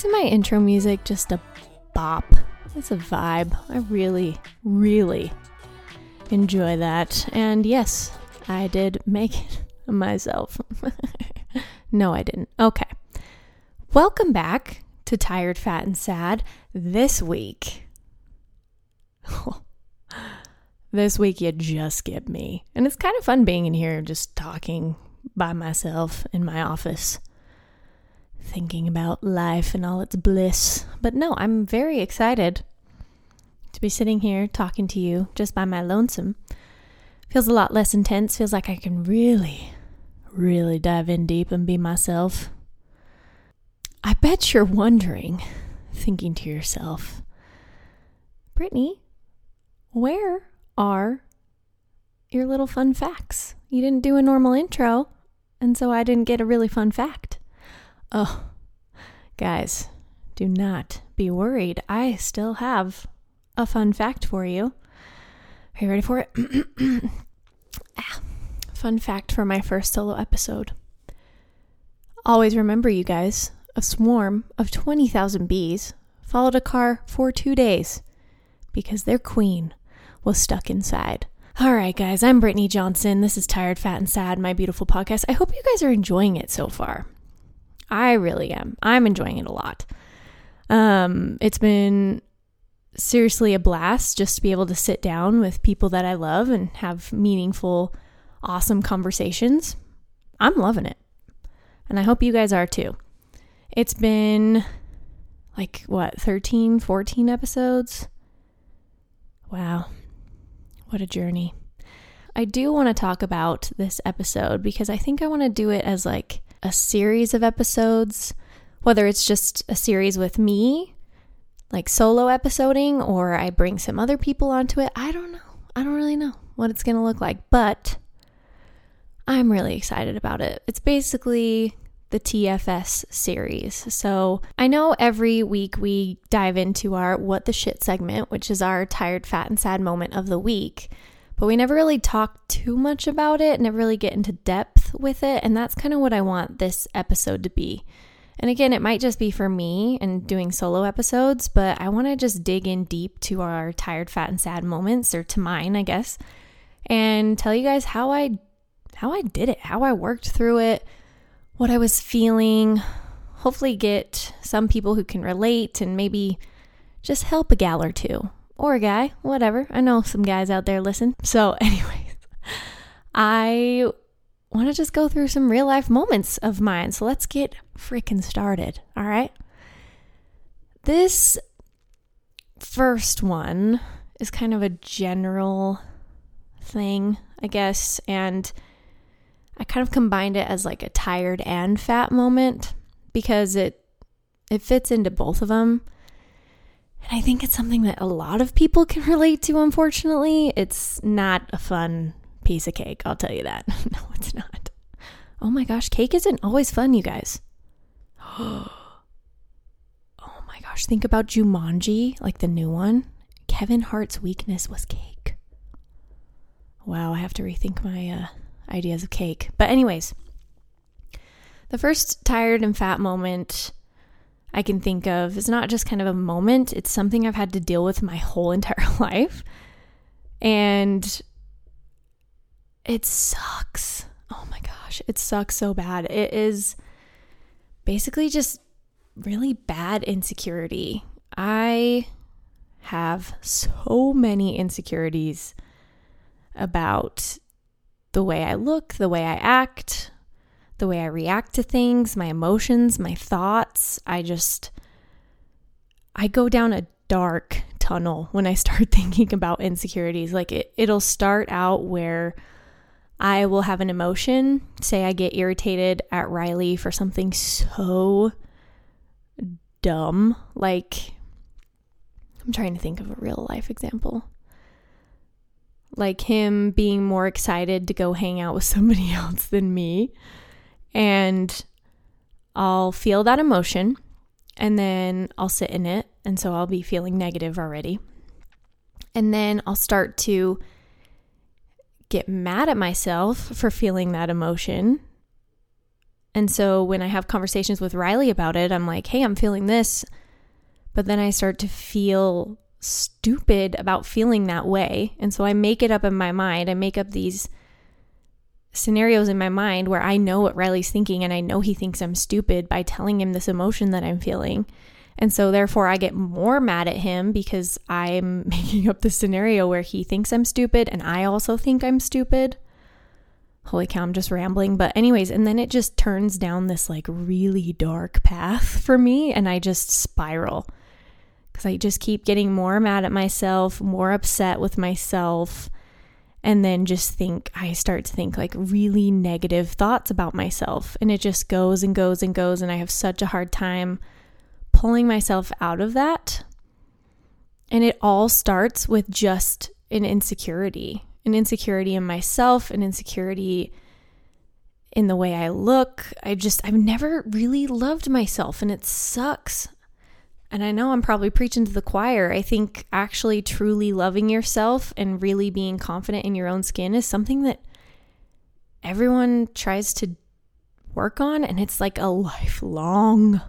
Isn't my intro music just a bop? It's a vibe. I really, really enjoy that. And yes, I did make it myself. no, I didn't. Okay. Welcome back to Tired, Fat, and Sad this week. this week, you just get me. And it's kind of fun being in here just talking by myself in my office thinking about life and all its bliss. But no, I'm very excited to be sitting here talking to you just by my lonesome. Feels a lot less intense, feels like I can really, really dive in deep and be myself. I bet you're wondering, thinking to yourself, Brittany, where are your little fun facts? You didn't do a normal intro, and so I didn't get a really fun fact. Oh, guys, do not be worried. I still have a fun fact for you. Are you ready for it? ah, fun fact for my first solo episode. Always remember, you guys, a swarm of 20,000 bees followed a car for two days because their queen was stuck inside. All right, guys, I'm Brittany Johnson. This is Tired, Fat, and Sad, my beautiful podcast. I hope you guys are enjoying it so far. I really am. I'm enjoying it a lot. Um, it's been seriously a blast just to be able to sit down with people that I love and have meaningful, awesome conversations. I'm loving it. And I hope you guys are too. It's been like what, 13, 14 episodes? Wow. What a journey. I do want to talk about this episode because I think I want to do it as like a series of episodes, whether it's just a series with me, like solo episoding, or I bring some other people onto it. I don't know. I don't really know what it's going to look like, but I'm really excited about it. It's basically the TFS series. So I know every week we dive into our What the Shit segment, which is our tired, fat, and sad moment of the week but we never really talk too much about it, never really get into depth with it. And that's kind of what I want this episode to be. And again, it might just be for me and doing solo episodes, but I want to just dig in deep to our tired, fat, and sad moments, or to mine, I guess, and tell you guys how I how I did it, how I worked through it, what I was feeling. Hopefully, get some people who can relate and maybe just help a gal or two or a guy, whatever. I know some guys out there listen. So, anyways, I want to just go through some real life moments of mine. So, let's get freaking started. All right. This first one is kind of a general thing, I guess. And I kind of combined it as like a tired and fat moment because it it fits into both of them. And I think it's something that a lot of people can relate to, unfortunately. It's not a fun piece of cake, I'll tell you that. no, it's not. Oh my gosh, cake isn't always fun, you guys. oh my gosh, think about Jumanji, like the new one. Kevin Hart's weakness was cake. Wow, I have to rethink my uh, ideas of cake. But, anyways, the first tired and fat moment I can think of is not just kind of a moment, it's something I've had to deal with my whole entire life. And it sucks. Oh my gosh, it sucks so bad. It is basically just really bad insecurity. I have so many insecurities about the way I look, the way I act, the way I react to things, my emotions, my thoughts. I just, I go down a dark tunnel when I start thinking about insecurities. Like it, it'll start out where I will have an emotion. Say I get irritated at Riley for something so dumb. Like, I'm trying to think of a real life example. Like him being more excited to go hang out with somebody else than me and I'll feel that emotion and then I'll sit in it. And so I'll be feeling negative already. And then I'll start to get mad at myself for feeling that emotion. And so when I have conversations with Riley about it, I'm like, hey, I'm feeling this. But then I start to feel stupid about feeling that way. And so I make it up in my mind. I make up these scenarios in my mind where I know what Riley's thinking and I know he thinks I'm stupid by telling him this emotion that I'm feeling. And so therefore I get more mad at him because I'm making up the scenario where he thinks I'm stupid and I also think I'm stupid. Holy cow, I'm just rambling. But, anyways, and then it just turns down this like really dark path for me and I just spiral because I just keep getting more mad at myself, more upset with myself and then just think I start to think like really negative thoughts about myself and it just goes and goes and goes and I have such a hard time pulling myself out of that. And it all starts with just an insecurity, an insecurity in myself, an insecurity in the way I look. I just I've never really loved myself and it sucks. And I know I'm probably preaching to the choir. I think actually truly loving yourself and really being confident in your own skin is something that everyone tries to work on. And it's like a lifelong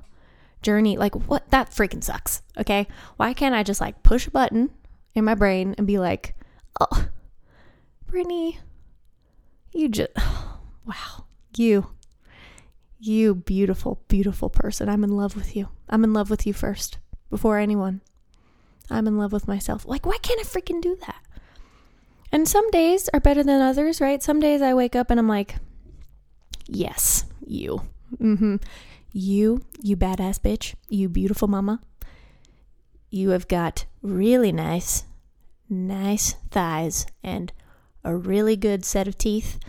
journey. Like, what? That freaking sucks. Okay. Why can't I just like push a button in my brain and be like, oh, Brittany, you just, wow, you you beautiful, beautiful person. I'm in love with you. I'm in love with you first, before anyone. I'm in love with myself. Like, why can't I freaking do that? And some days are better than others, right? Some days I wake up and I'm like, yes, you. Mm-hmm. You, you badass bitch. You beautiful mama. You have got really nice, nice thighs and a really good set of teeth.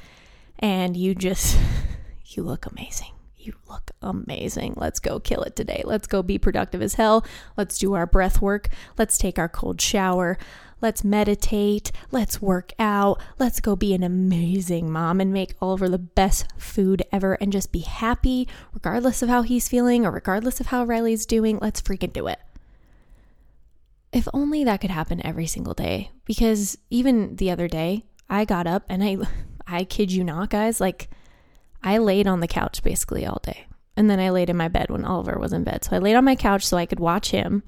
And you just, you look amazing. You look amazing. Let's go kill it today. Let's go be productive as hell. Let's do our breath work. Let's take our cold shower. Let's meditate. Let's work out. Let's go be an amazing mom and make all Oliver the best food ever and just be happy, regardless of how he's feeling or regardless of how Riley's doing. Let's freaking do it. If only that could happen every single day. Because even the other day, I got up and I, I kid you not, guys, like, I laid on the couch basically all day. And then I laid in my bed when Oliver was in bed. So I laid on my couch so I could watch him.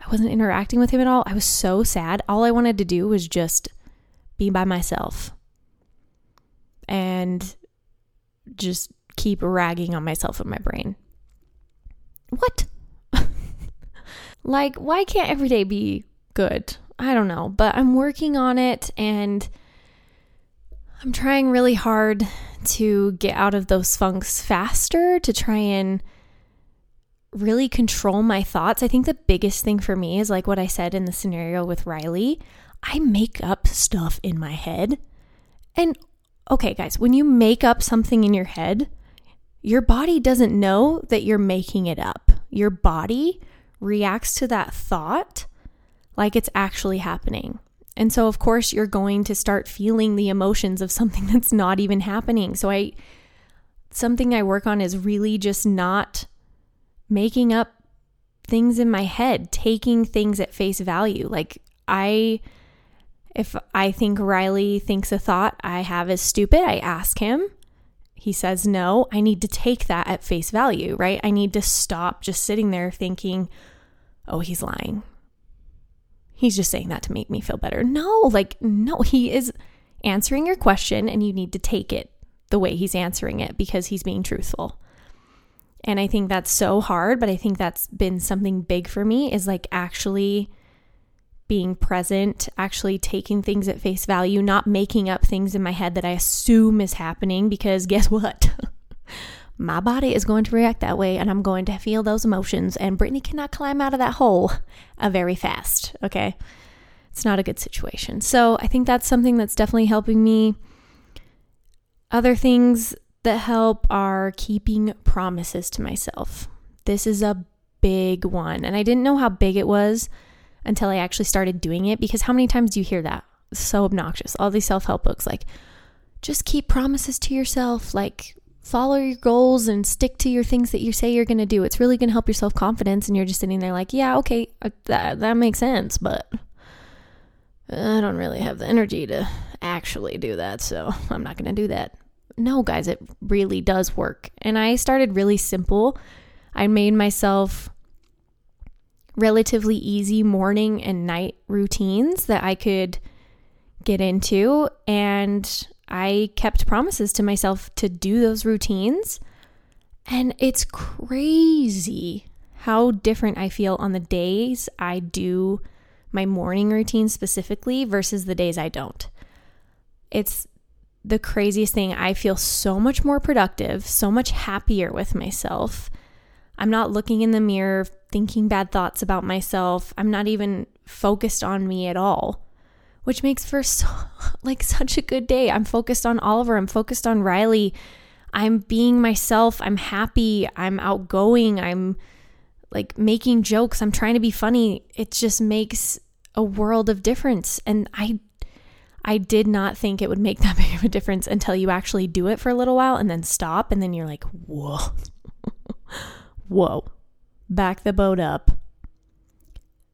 I wasn't interacting with him at all. I was so sad. All I wanted to do was just be by myself and just keep ragging on myself in my brain. What? like, why can't every day be good? I don't know, but I'm working on it and I'm trying really hard to get out of those funks faster, to try and really control my thoughts. I think the biggest thing for me is like what I said in the scenario with Riley. I make up stuff in my head. And okay, guys, when you make up something in your head, your body doesn't know that you're making it up. Your body reacts to that thought like it's actually happening. And so, of course, you're going to start feeling the emotions of something that's not even happening. So, I, something I work on is really just not making up things in my head, taking things at face value. Like, I, if I think Riley thinks a thought I have is stupid, I ask him. He says no. I need to take that at face value, right? I need to stop just sitting there thinking, oh, he's lying he's just saying that to make me feel better. No, like, no, he is answering your question and you need to take it the way he's answering it because he's being truthful. And I think that's so hard, but I think that's been something big for me is like actually being present, actually taking things at face value, not making up things in my head that I assume is happening because guess what? my body is going to react that way and I'm going to feel those emotions. And Brittany cannot climb out of that hole uh, very fast. Okay. It's not a good situation. So I think that's something that's definitely helping me. Other things that help are keeping promises to myself. This is a big one. And I didn't know how big it was until I actually started doing it because how many times do you hear that? So obnoxious. All these self help books, like, just keep promises to yourself. Like, follow your goals and stick to your things that you say you're going to do. It's really going to help your self confidence. And you're just sitting there like, yeah, okay, uh, that, that makes sense, but I don't really have the energy to actually do that. So I'm not going to do that. no, guys, it really does work. And I started really simple. I made myself relatively easy morning and night routines that I could get into. And I kept promises to myself to do those routines. And it's crazy how different I feel on the days I do my morning routine specifically versus the days I don't. It's the craziest thing. I feel so much more productive, so much happier with myself. I'm not looking in the mirror thinking bad thoughts about myself. I'm not even focused on me at all, which makes for so, like such a good day. I'm focused on Oliver, I'm focused on Riley. I'm being myself. I'm happy. I'm outgoing. I'm like making jokes. I'm trying to be funny. It just makes a world of difference. And I I did not think it would make that big of a difference until you actually do it for a little while and then stop and then you're like, "Whoa." Whoa. Back the boat up.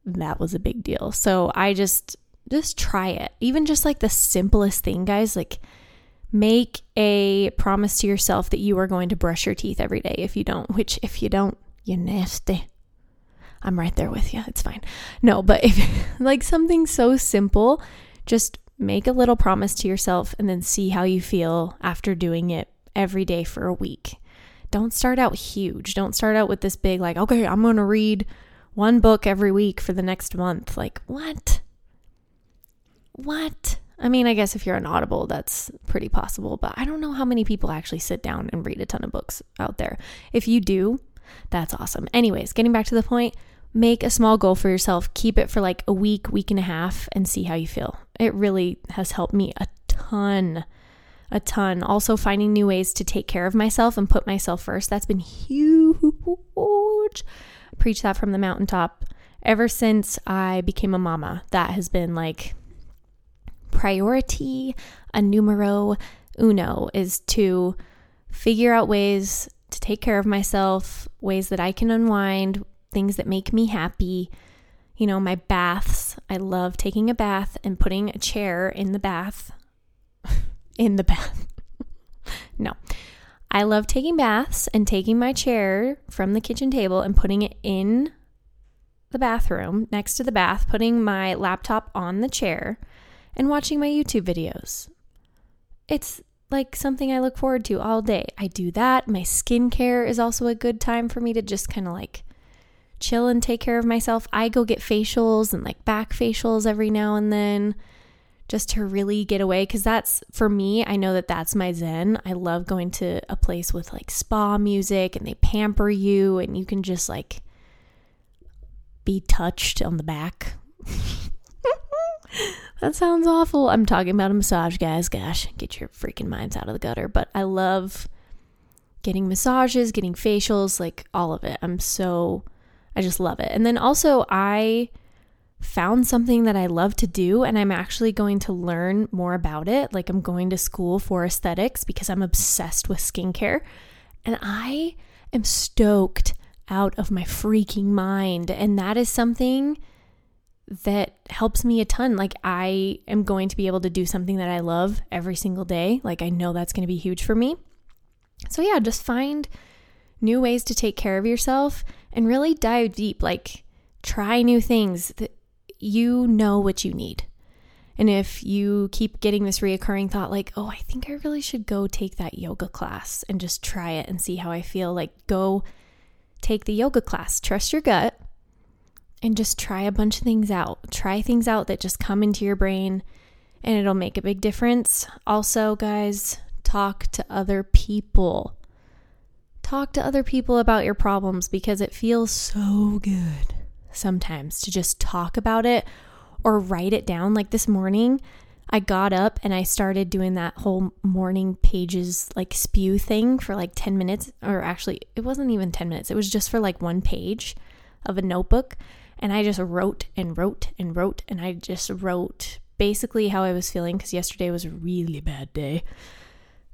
That was a big deal. So I just just try it. Even just like the simplest thing, guys, like make a promise to yourself that you are going to brush your teeth every day if you don't, which if you don't, you're nasty. I'm right there with you. It's fine. No, but if like something so simple, just make a little promise to yourself and then see how you feel after doing it every day for a week. Don't start out huge. Don't start out with this big, like, okay, I'm going to read one book every week for the next month. Like, what? What? I mean, I guess if you're an Audible, that's pretty possible, but I don't know how many people actually sit down and read a ton of books out there. If you do, that's awesome. Anyways, getting back to the point, make a small goal for yourself, keep it for like a week, week and a half, and see how you feel. It really has helped me a ton. A ton. Also, finding new ways to take care of myself and put myself first. That's been huge. Preach that from the mountaintop. Ever since I became a mama, that has been like priority, a numero uno is to figure out ways to take care of myself, ways that I can unwind, things that make me happy. You know, my baths. I love taking a bath and putting a chair in the bath. in the bath. no. I love taking baths and taking my chair from the kitchen table and putting it in the bathroom next to the bath, putting my laptop on the chair and watching my YouTube videos. It's like something I look forward to all day. I do that. My skincare is also a good time for me to just kind of like chill and take care of myself. I go get facials and like back facials every now and then just to really get away because that's for me i know that that's my zen i love going to a place with like spa music and they pamper you and you can just like be touched on the back that sounds awful i'm talking about a massage guys gosh get your freaking minds out of the gutter but i love getting massages getting facials like all of it i'm so I just love it. And then also, I found something that I love to do, and I'm actually going to learn more about it. Like, I'm going to school for aesthetics because I'm obsessed with skincare. And I am stoked out of my freaking mind. And that is something that helps me a ton. Like, I am going to be able to do something that I love every single day. Like, I know that's going to be huge for me. So, yeah, just find new ways to take care of yourself and really dive deep. Like, try new things that you know what you need. And if you keep getting this reoccurring thought, like, oh, I think I really should go take that yoga class and just try it and see how I feel, like, go take the yoga class. Trust your gut and just try a bunch of things out. Try things out that just come into your brain and it'll make a big difference. Also, guys, talk to other people. Talk to other people about your problems because it feels so good sometimes to just talk about it or write it down. Like this morning, I got up and I started doing that whole morning pages like spew thing for like 10 minutes, or actually, it wasn't even 10 minutes, it was just for like one page of a notebook. And I just wrote and wrote and wrote, and I just wrote basically how I was feeling because yesterday was a really bad day.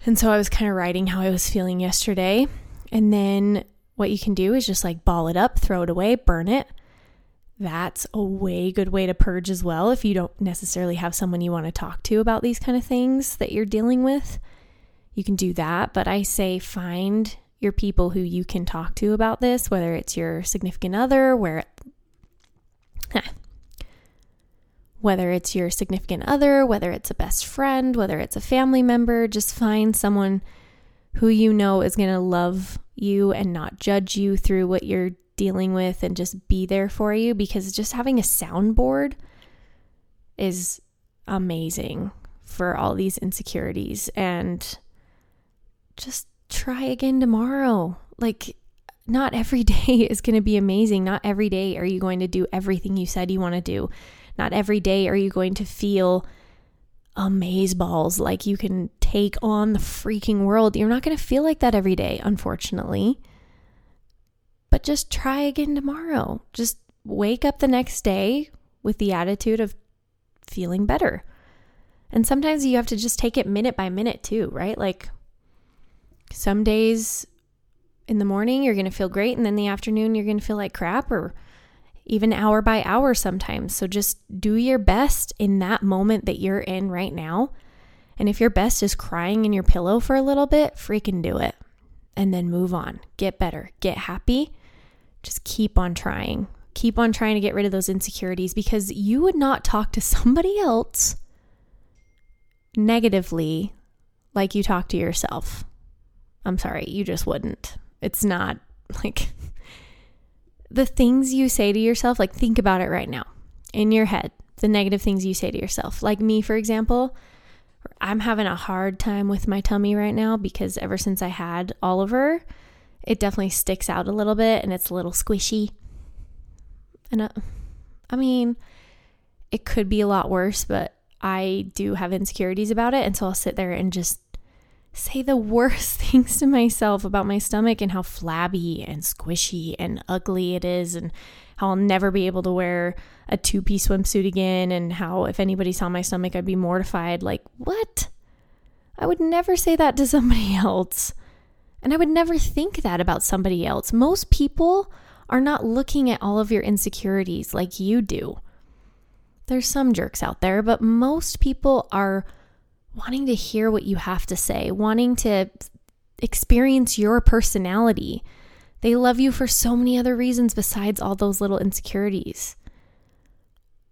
And so I was kind of writing how I was feeling yesterday. And then what you can do is just like ball it up, throw it away, burn it. That's a way good way to purge as well if you don't necessarily have someone you want to talk to about these kind of things that you're dealing with. you can do that. But I say find your people who you can talk to about this, whether it's your significant other, where whether it's your significant other, whether it's a best friend, whether it's a family member, just find someone who you know is going to love you and not judge you through what you're dealing with and just be there for you because just having a soundboard is amazing for all these insecurities and just try again tomorrow. Like, not every day is going to be amazing. Not every day are you going to do everything you said you want to do. Not every day are you going to feel amaze balls like you can take on the freaking world. You're not going to feel like that every day, unfortunately. But just try again tomorrow. Just wake up the next day with the attitude of feeling better. And sometimes you have to just take it minute by minute too, right? Like some days in the morning you're going to feel great and then the afternoon you're going to feel like crap or even hour by hour sometimes. So just do your best in that moment that you're in right now. And if your best is crying in your pillow for a little bit, freaking do it. And then move on. Get better. Get happy just keep on trying. Keep on trying to get rid of those insecurities because you would not talk to somebody else negatively like you talk to yourself. I'm sorry, you just wouldn't. It's not like the things you say to yourself, like think about it right now in your head, the negative things you say to yourself. Like me, for example, I'm having a hard time with my tummy right now because ever since I had Oliver, it definitely sticks out a little bit and it's a little squishy. And uh, I mean, it could be a lot worse, but I do have insecurities about it. And so I'll sit there and just say the worst things to myself about my stomach and how flabby and squishy and ugly it is, and how I'll never be able to wear a two piece swimsuit again, and how if anybody saw my stomach, I'd be mortified. Like, what? I would never say that to somebody else. And I would never think that about somebody else. Most people are not looking at all of your insecurities like you do. There's some jerks out there, but most people are wanting to hear what you have to say, wanting to experience your personality. They love you for so many other reasons besides all those little insecurities.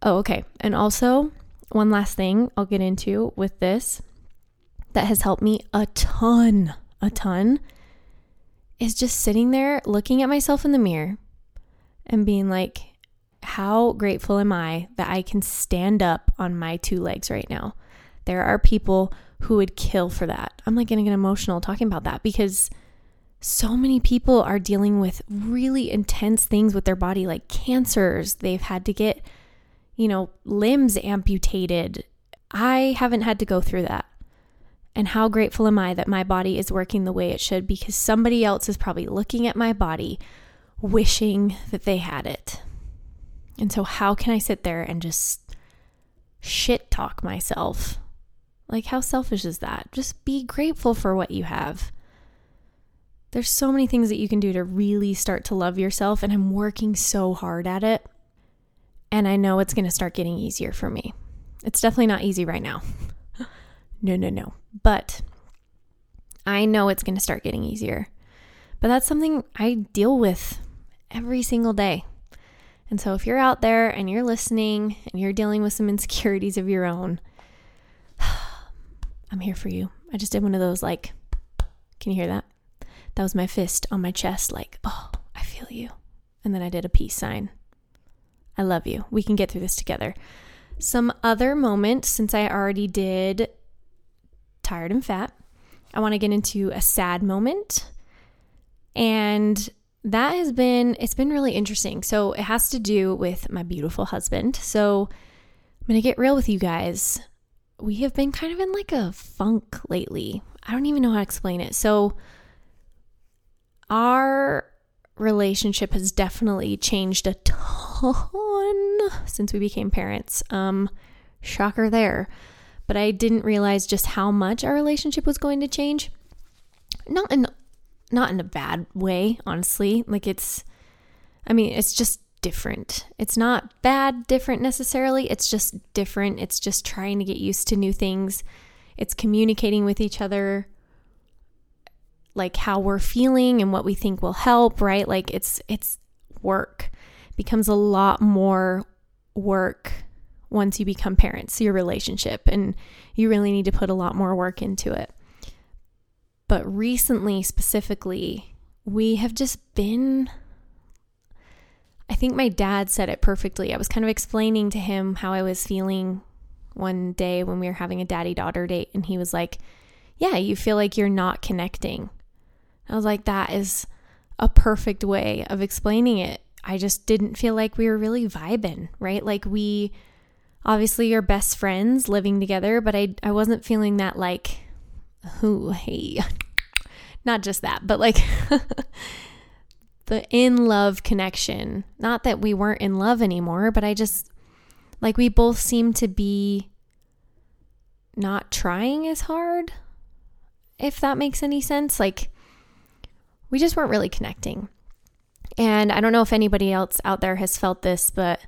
Oh, okay. And also, one last thing I'll get into with this that has helped me a ton, a ton is just sitting there looking at myself in the mirror and being like, how grateful am I that I can stand up on my two legs right now? There are people who would kill for that. I'm like getting emotional talking about that because so many people are dealing with really intense things with their body, like cancers. They've had to get, you know, limbs amputated. I haven't had to go through that. And how grateful am I that my body is working the way it should because somebody else is probably looking at my body wishing that they had it. And so, how can I sit there and just shit talk myself? Like, how selfish is that? Just be grateful for what you have. There's so many things that you can do to really start to love yourself, and I'm working so hard at it. And I know it's going to start getting easier for me. It's definitely not easy right now. no, no, no. But I know it's going to start getting easier. But that's something I deal with every single day. And so if you're out there and you're listening and you're dealing with some insecurities of your own, I'm here for you. I just did one of those, like, can you hear that? That was my fist on my chest, like, oh, I feel you. And then I did a peace sign. I love you. We can get through this together. Some other moment, since I already did tired and fat. I want to get into a sad moment. And that has been it's been really interesting. So it has to do with my beautiful husband. So I'm going to get real with you guys. We have been kind of in like a funk lately. I don't even know how to explain it. So our relationship has definitely changed a ton since we became parents. Um shocker there but I didn't realize just how much our relationship was going to change. Not in not in a bad way, honestly. Like it's I mean, it's just different. It's not bad different necessarily. It's just different. It's just trying to get used to new things. It's communicating with each other like how we're feeling and what we think will help, right? Like it's it's work. It becomes a lot more work once you become parents, your relationship, and you really need to put a lot more work into it. But recently, specifically, we have just been. I think my dad said it perfectly. I was kind of explaining to him how I was feeling one day when we were having a daddy daughter date, and he was like, Yeah, you feel like you're not connecting. I was like, That is a perfect way of explaining it. I just didn't feel like we were really vibing, right? Like we obviously are best friends living together, but I I wasn't feeling that like who hey not just that, but like the in love connection. Not that we weren't in love anymore, but I just like we both seemed to be not trying as hard. If that makes any sense, like we just weren't really connecting. And I don't know if anybody else out there has felt this, but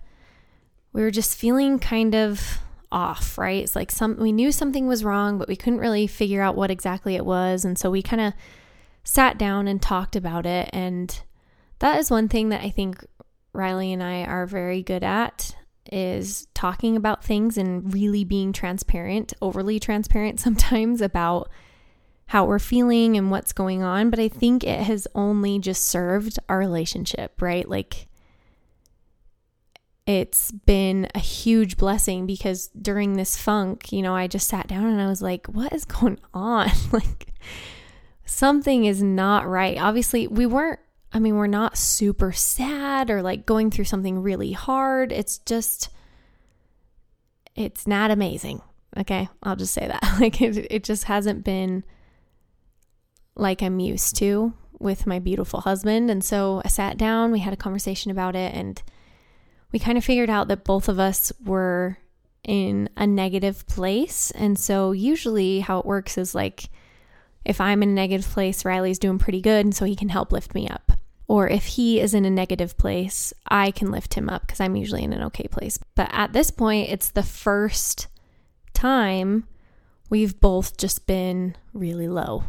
we were just feeling kind of off, right? It's like some we knew something was wrong, but we couldn't really figure out what exactly it was. And so we kind of sat down and talked about it. And that is one thing that I think Riley and I are very good at is talking about things and really being transparent, overly transparent sometimes about how we're feeling and what's going on. But I think it has only just served our relationship, right? Like, it's been a huge blessing because during this funk, you know, I just sat down and I was like, what is going on? like, something is not right. Obviously, we weren't, I mean, we're not super sad or like going through something really hard. It's just, it's not amazing. Okay. I'll just say that. Like, it, it just hasn't been like I'm used to with my beautiful husband. And so I sat down, we had a conversation about it, and we kind of figured out that both of us were in a negative place. And so usually how it works is like if I'm in a negative place, Riley's doing pretty good, and so he can help lift me up. Or if he is in a negative place, I can lift him up because I'm usually in an okay place. But at this point, it's the first time we've both just been really low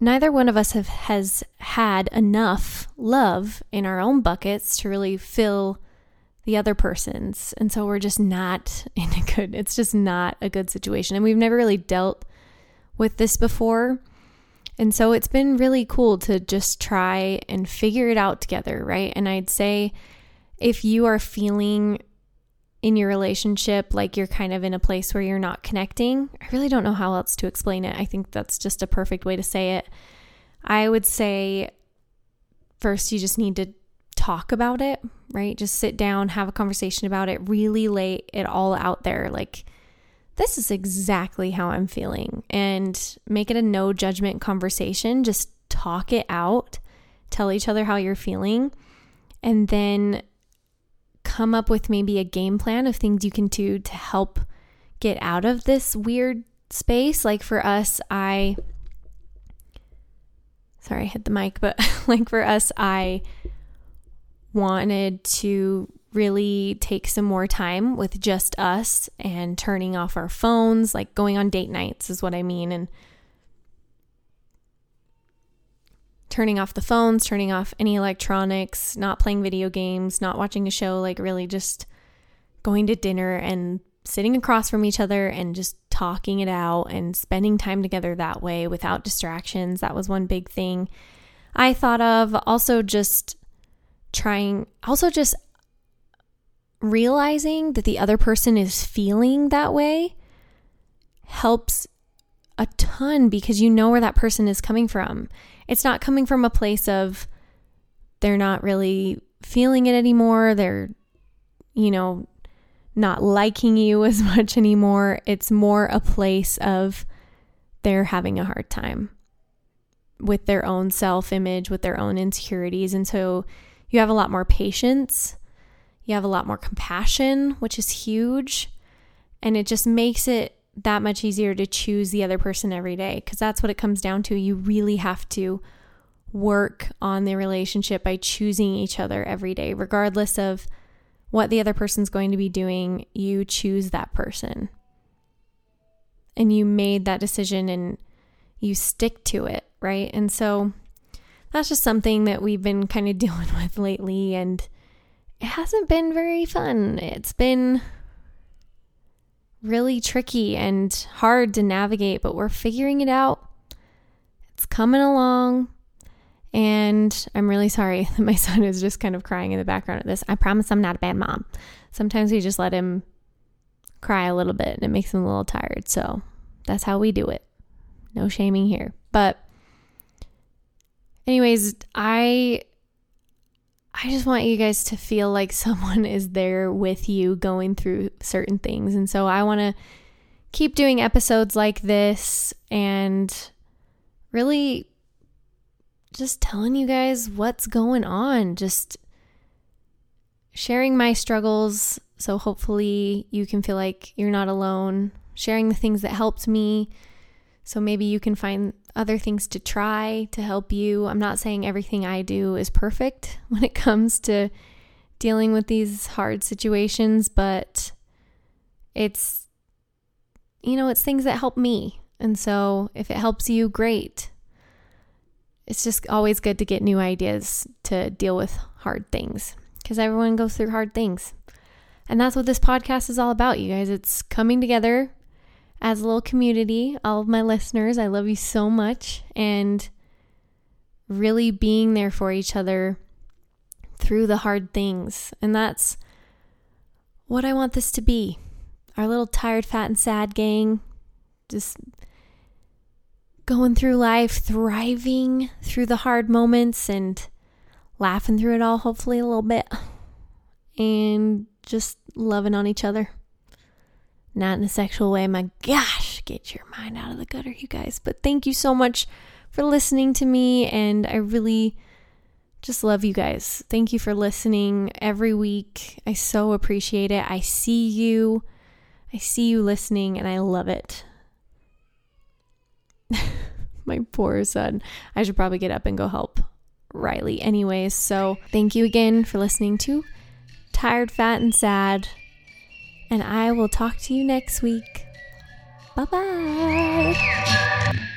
neither one of us have, has had enough love in our own buckets to really fill the other person's. And so we're just not in a good, it's just not a good situation. And we've never really dealt with this before. And so it's been really cool to just try and figure it out together, right? And I'd say if you are feeling in your relationship like you're kind of in a place where you're not connecting. I really don't know how else to explain it. I think that's just a perfect way to say it. I would say first you just need to talk about it, right? Just sit down, have a conversation about it, really lay it all out there like this is exactly how I'm feeling and make it a no judgment conversation. Just talk it out. Tell each other how you're feeling and then come up with maybe a game plan of things you can do to help get out of this weird space. Like for us, I sorry, I hit the mic, but like for us, I wanted to really take some more time with just us and turning off our phones, like going on date nights is what I mean. And turning off the phones, turning off any electronics, not playing video games, not watching a show, like really just going to dinner and sitting across from each other and just talking it out and spending time together that way without distractions. That was one big thing I thought of. Also, just trying, also, just realizing that the other person is feeling that way helps a ton because you know where that person is coming from. It's not coming from a place of they're not really feeling it anymore. They're, you know, not liking you as much anymore. It's more a place of they're having a hard time with their own self image, with their own insecurities. And so you have a lot more patience. You have a lot more compassion, which is huge. And it just makes it that much easier to choose the other person every day because that's what it comes down to. You really have to work on the relationship by choosing each other every day, regardless of what the other person's going to be doing. You choose that person. And you made that decision and you stick to it. right? And so that's just something that we've been kind of dealing with lately and it hasn't been very fun. It's been really tricky and hard to navigate, but we're figuring it out. It's coming along. And I'm really sorry that my son is just kind of crying in the background of this. I promise I'm not a bad mom. Sometimes we just let him cry a little bit and it makes him a little tired. So that's how we do it. No shaming here. But anyways, I I just want you guys to feel like someone is there with you going through certain things. And so I want to keep doing episodes like this and really just telling you guys what's going on, just sharing my struggles. So hopefully you can feel like you're not alone, sharing the things that helped me. So maybe you can find other things to try to help you. I'm not saying everything I do is perfect when it comes to dealing with these hard situations, but it's, you know, it's things that help me. And so if it helps you, great it's just always good to get new ideas to deal with hard things because everyone goes through hard things. And that's what this podcast is all about, you guys. It's coming together as a little community. All of my listeners, I love you so much. And really being there for each other through the hard things. And that's what I want this to be. Our little tired, fat, and sad gang. Just going through life, thriving through the hard moments and laughing through it all, hopefully, a little bit, and just loving on each other. Not in a sexual way. My gosh, get your mind out of the gutter, you guys. But thank you so much for listening to me, and I really just love you guys. Thank you for listening every week. I so appreciate it. I see you. I see you listening, and I love it. my poor son. I should probably get up and go help Riley, anyways. So, thank you again for listening to Tired, Fat, and Sad. And I will talk to you next week. Bye bye.